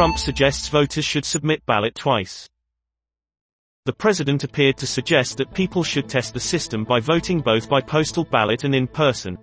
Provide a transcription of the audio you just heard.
Trump suggests voters should submit ballot twice. The president appeared to suggest that people should test the system by voting both by postal ballot and in person.